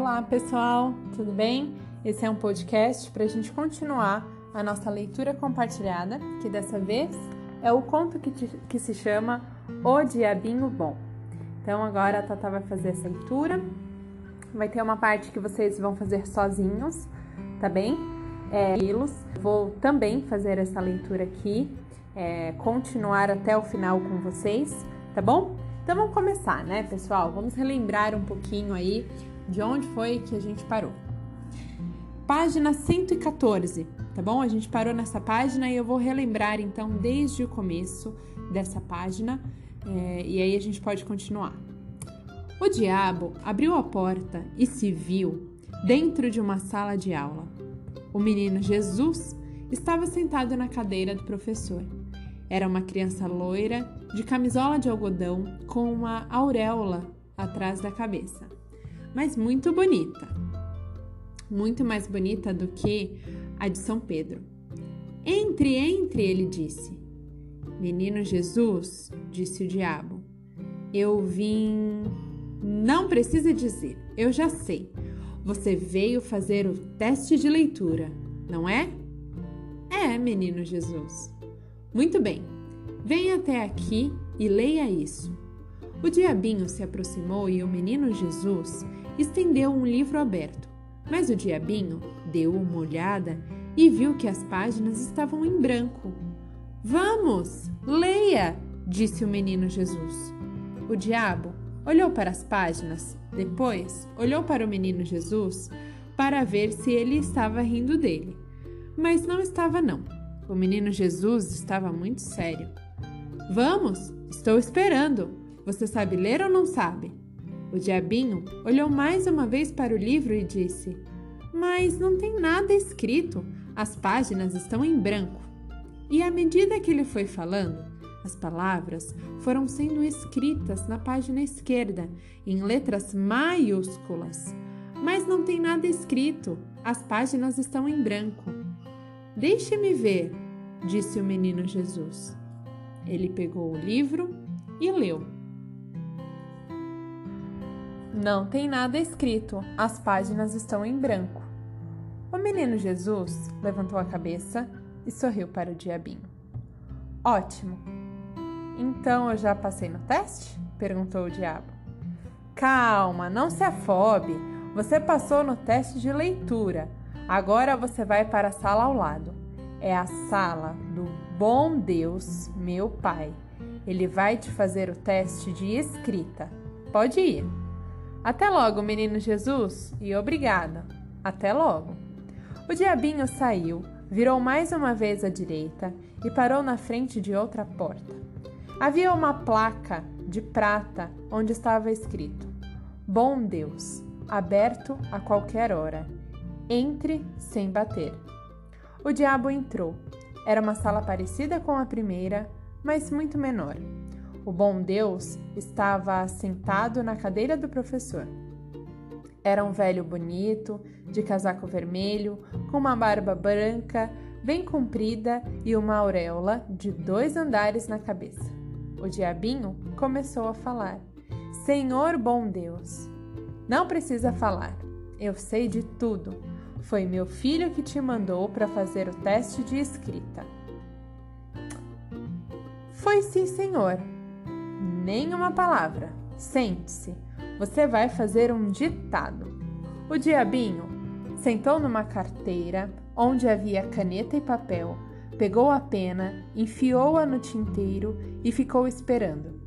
Olá pessoal, tudo bem? Esse é um podcast para a gente continuar a nossa leitura compartilhada, que dessa vez é o conto que, te, que se chama O Diabinho Bom. Então agora a Tata vai fazer essa leitura. Vai ter uma parte que vocês vão fazer sozinhos, tá bem? É, vou também fazer essa leitura aqui, é, continuar até o final com vocês, tá bom? Então vamos começar, né, pessoal? Vamos relembrar um pouquinho aí de onde foi que a gente parou. Página 114, tá bom? A gente parou nessa página e eu vou relembrar então desde o começo dessa página é, e aí a gente pode continuar. O diabo abriu a porta e se viu dentro de uma sala de aula. O menino Jesus estava sentado na cadeira do professor. Era uma criança loira, de camisola de algodão, com uma auréola atrás da cabeça mas muito bonita. Muito mais bonita do que a de São Pedro. Entre, entre, ele disse. Menino Jesus, disse o diabo, eu vim. Não precisa dizer, eu já sei. Você veio fazer o teste de leitura, não é? É, menino Jesus. Muito bem, venha até aqui e leia isso. O diabinho se aproximou e o menino Jesus estendeu um livro aberto, mas o diabinho deu uma olhada e viu que as páginas estavam em branco. Vamos, leia! disse o menino Jesus. O diabo olhou para as páginas, depois olhou para o menino Jesus para ver se ele estava rindo dele. Mas não estava, não. O menino Jesus estava muito sério. Vamos, estou esperando. Você sabe ler ou não sabe? O diabinho olhou mais uma vez para o livro e disse: Mas não tem nada escrito, as páginas estão em branco. E à medida que ele foi falando, as palavras foram sendo escritas na página esquerda, em letras maiúsculas. Mas não tem nada escrito, as páginas estão em branco. Deixe-me ver, disse o menino Jesus. Ele pegou o livro e leu. Não tem nada escrito, as páginas estão em branco. O menino Jesus levantou a cabeça e sorriu para o diabinho. Ótimo! Então eu já passei no teste? perguntou o diabo. Calma, não se afobe. Você passou no teste de leitura. Agora você vai para a sala ao lado. É a sala do bom Deus, meu Pai. Ele vai te fazer o teste de escrita. Pode ir. Até logo, menino Jesus, e obrigada. Até logo. O diabinho saiu, virou mais uma vez à direita e parou na frente de outra porta. Havia uma placa de prata onde estava escrito: Bom Deus, aberto a qualquer hora. Entre sem bater. O diabo entrou. Era uma sala parecida com a primeira, mas muito menor. O bom Deus estava sentado na cadeira do professor. Era um velho bonito, de casaco vermelho, com uma barba branca bem comprida e uma auréola de dois andares na cabeça. O diabinho começou a falar: Senhor bom Deus, não precisa falar, eu sei de tudo. Foi meu filho que te mandou para fazer o teste de escrita. Foi sim, senhor, nenhuma palavra. Sente-se. Você vai fazer um ditado. O diabinho sentou numa carteira onde havia caneta e papel, pegou a pena, enfiou-a no tinteiro e ficou esperando.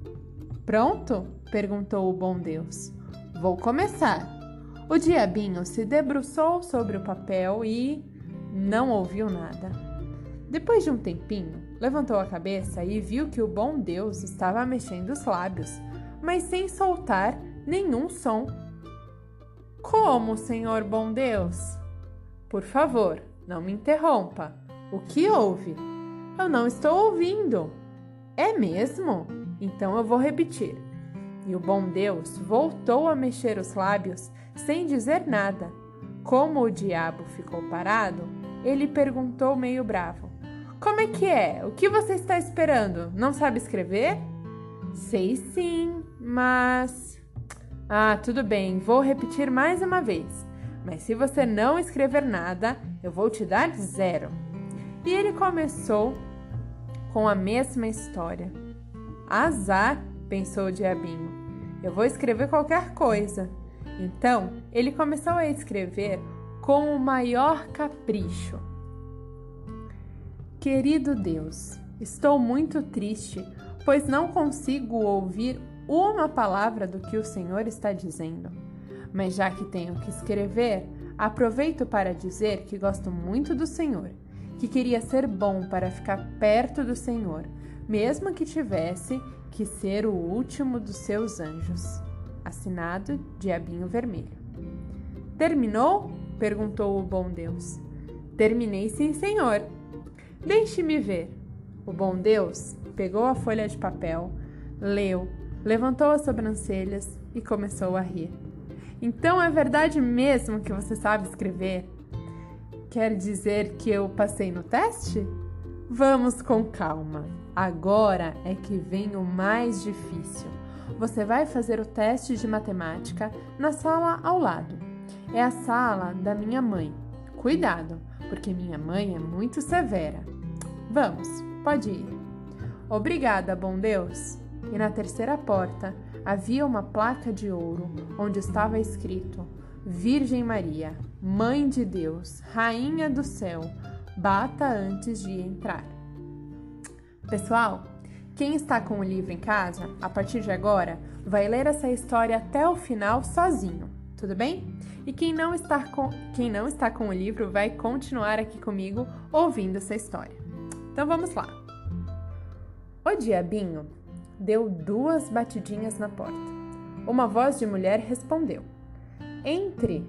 Pronto? perguntou o bom Deus. Vou começar. O diabinho se debruçou sobre o papel e não ouviu nada. Depois de um tempinho, levantou a cabeça e viu que o bom Deus estava mexendo os lábios, mas sem soltar nenhum som. Como, Senhor bom Deus? Por favor, não me interrompa. O que houve? Eu não estou ouvindo. É mesmo? Então eu vou repetir. E o bom Deus voltou a mexer os lábios sem dizer nada. Como o diabo ficou parado, ele perguntou meio bravo: como é que é? O que você está esperando? Não sabe escrever? Sei sim, mas. Ah, tudo bem, vou repetir mais uma vez. Mas se você não escrever nada, eu vou te dar zero. E ele começou com a mesma história. Azar, pensou o diabinho. Eu vou escrever qualquer coisa. Então, ele começou a escrever com o maior capricho. Querido Deus, estou muito triste, pois não consigo ouvir uma palavra do que o Senhor está dizendo. Mas já que tenho que escrever, aproveito para dizer que gosto muito do Senhor, que queria ser bom para ficar perto do Senhor, mesmo que tivesse que ser o último dos seus anjos. Assinado Diabinho Vermelho. Terminou? perguntou o bom Deus. Terminei, sim, senhor. Deixe-me ver. O bom Deus pegou a folha de papel, leu, levantou as sobrancelhas e começou a rir. Então é verdade mesmo que você sabe escrever? Quer dizer que eu passei no teste? Vamos com calma. Agora é que vem o mais difícil. Você vai fazer o teste de matemática na sala ao lado. É a sala da minha mãe. Cuidado, porque minha mãe é muito severa. Vamos, pode ir. Obrigada, bom Deus. E na terceira porta havia uma placa de ouro onde estava escrito: Virgem Maria, Mãe de Deus, Rainha do céu, bata antes de entrar. Pessoal, quem está com o livro em casa, a partir de agora, vai ler essa história até o final sozinho, tudo bem? E quem não está com, quem não está com o livro vai continuar aqui comigo ouvindo essa história. Então vamos lá. O diabinho deu duas batidinhas na porta. Uma voz de mulher respondeu: Entre!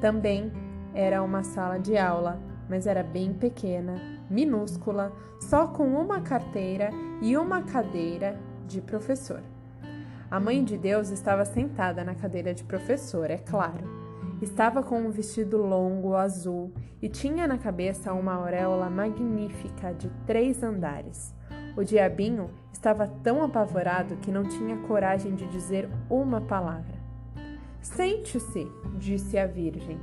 Também era uma sala de aula, mas era bem pequena, minúscula, só com uma carteira e uma cadeira de professor. A mãe de Deus estava sentada na cadeira de professor, é claro. Estava com um vestido longo azul e tinha na cabeça uma auréola magnífica de três andares. O diabinho estava tão apavorado que não tinha coragem de dizer uma palavra. Sente-se, disse a Virgem.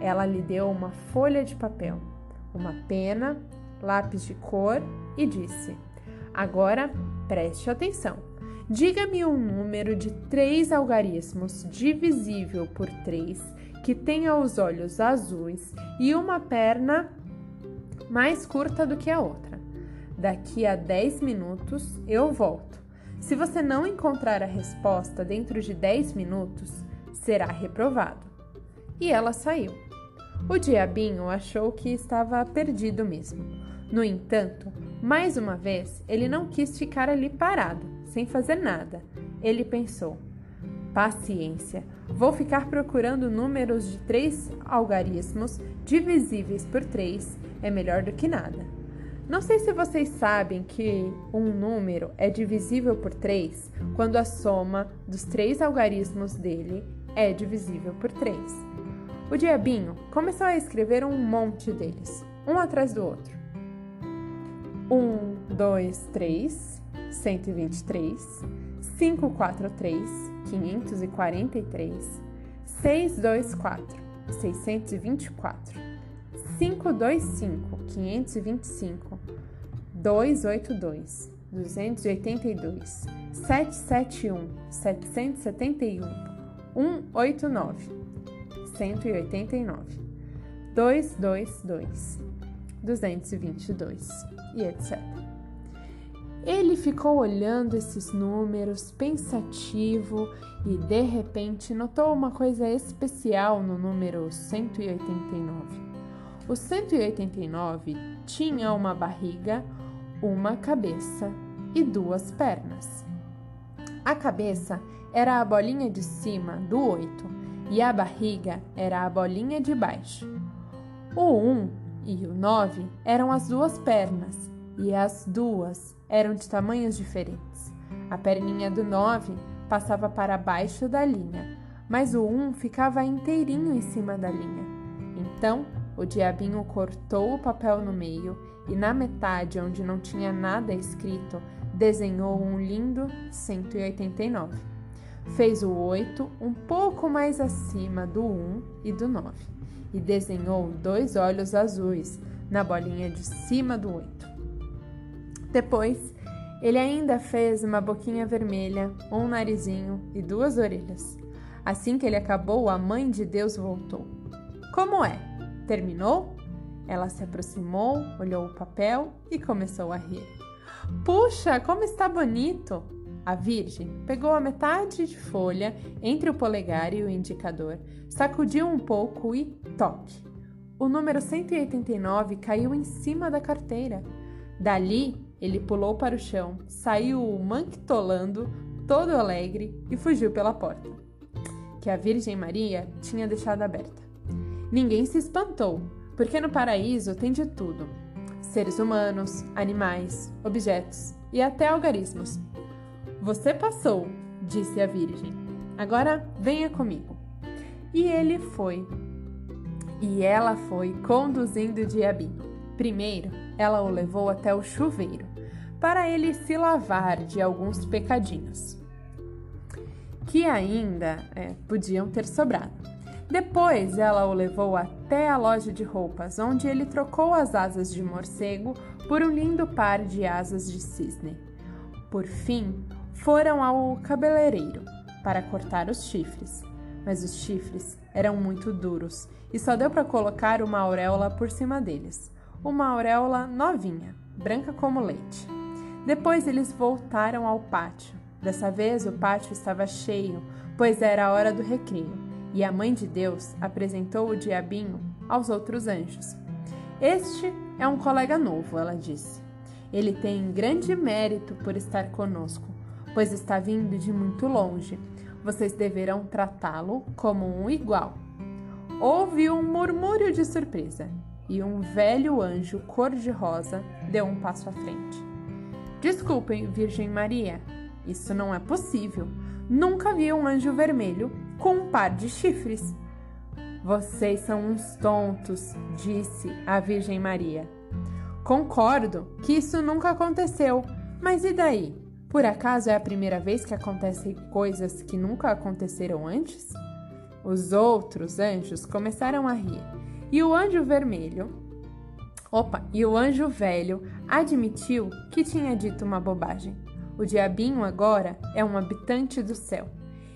Ela lhe deu uma folha de papel, uma pena, lápis de cor e disse: Agora preste atenção. Diga-me um número de três algarismos divisível por três que tenha os olhos azuis e uma perna mais curta do que a outra. Daqui a 10 minutos eu volto. Se você não encontrar a resposta dentro de 10 minutos, será reprovado. E ela saiu. O diabinho achou que estava perdido mesmo. No entanto, mais uma vez, ele não quis ficar ali parado sem fazer nada. Ele pensou: paciência, vou ficar procurando números de três algarismos divisíveis por três é melhor do que nada. Não sei se vocês sabem que um número é divisível por três quando a soma dos três algarismos dele é divisível por três. O diabinho começou a escrever um monte deles, um atrás do outro. Um, dois, três, 123, 543, 543, 624, 624, 525, 525, 282, 282, 771, 771, 189, 189, 222, 222 e etc. Ele ficou olhando esses números, pensativo, e de repente notou uma coisa especial no número 189. O 189 tinha uma barriga, uma cabeça e duas pernas. A cabeça era a bolinha de cima do 8 e a barriga era a bolinha de baixo. O 1 e o 9 eram as duas pernas e as duas eram de tamanhos diferentes. A perninha do 9 passava para baixo da linha, mas o 1 ficava inteirinho em cima da linha. Então, o diabinho cortou o papel no meio e na metade, onde não tinha nada escrito, desenhou um lindo 189. fez o 8 um pouco mais acima do 1 e do 9 e desenhou dois olhos azuis na bolinha de cima do 8. Depois, ele ainda fez uma boquinha vermelha, um narizinho e duas orelhas. Assim que ele acabou, a mãe de Deus voltou. Como é? Terminou? Ela se aproximou, olhou o papel e começou a rir. Puxa, como está bonito! A Virgem pegou a metade de folha entre o polegar e o indicador, sacudiu um pouco e toque. O número 189 caiu em cima da carteira. Dali, ele pulou para o chão, saiu manquitolando, todo alegre, e fugiu pela porta, que a Virgem Maria tinha deixado aberta. Ninguém se espantou, porque no paraíso tem de tudo: seres humanos, animais, objetos e até algarismos. Você passou, disse a Virgem. Agora venha comigo. E ele foi. E ela foi conduzindo o diabinho. Primeiro, ela o levou até o chuveiro, para ele se lavar de alguns pecadinhos que ainda é, podiam ter sobrado. Depois ela o levou até a loja de roupas, onde ele trocou as asas de morcego por um lindo par de asas de cisne. Por fim, foram ao cabeleireiro para cortar os chifres, mas os chifres eram muito duros e só deu para colocar uma auréola por cima deles, uma auréola novinha, branca como leite. Depois eles voltaram ao pátio. Dessa vez o pátio estava cheio, pois era a hora do recreio e a mãe de Deus apresentou o diabinho aos outros anjos. Este é um colega novo, ela disse. Ele tem grande mérito por estar conosco, pois está vindo de muito longe. Vocês deverão tratá-lo como um igual. Houve um murmúrio de surpresa e um velho anjo cor-de-rosa deu um passo à frente. Desculpem, Virgem Maria, isso não é possível. Nunca vi um anjo vermelho com um par de chifres. Vocês são uns tontos, disse a Virgem Maria. Concordo que isso nunca aconteceu, mas e daí? Por acaso é a primeira vez que acontecem coisas que nunca aconteceram antes? Os outros anjos começaram a rir, e o anjo vermelho, opa, e o anjo velho admitiu que tinha dito uma bobagem. O diabinho agora é um habitante do céu.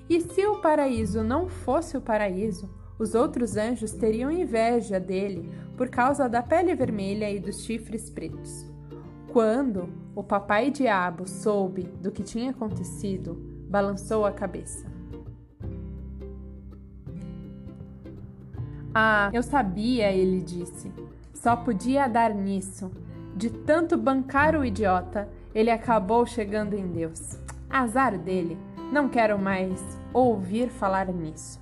E se o paraíso não fosse o paraíso, os outros anjos teriam inveja dele por causa da pele vermelha e dos chifres pretos. Quando o papai diabo soube do que tinha acontecido, balançou a cabeça. Ah, eu sabia, ele disse. Só podia dar nisso. De tanto bancar o idiota, ele acabou chegando em Deus. Azar dele. Não quero mais ouvir falar nisso.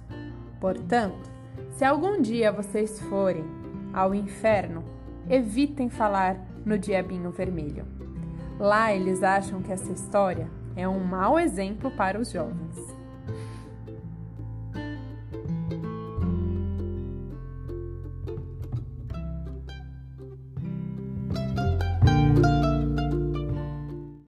Portanto, se algum dia vocês forem ao inferno, evitem falar no diabinho vermelho. Lá eles acham que essa história é um mau exemplo para os jovens.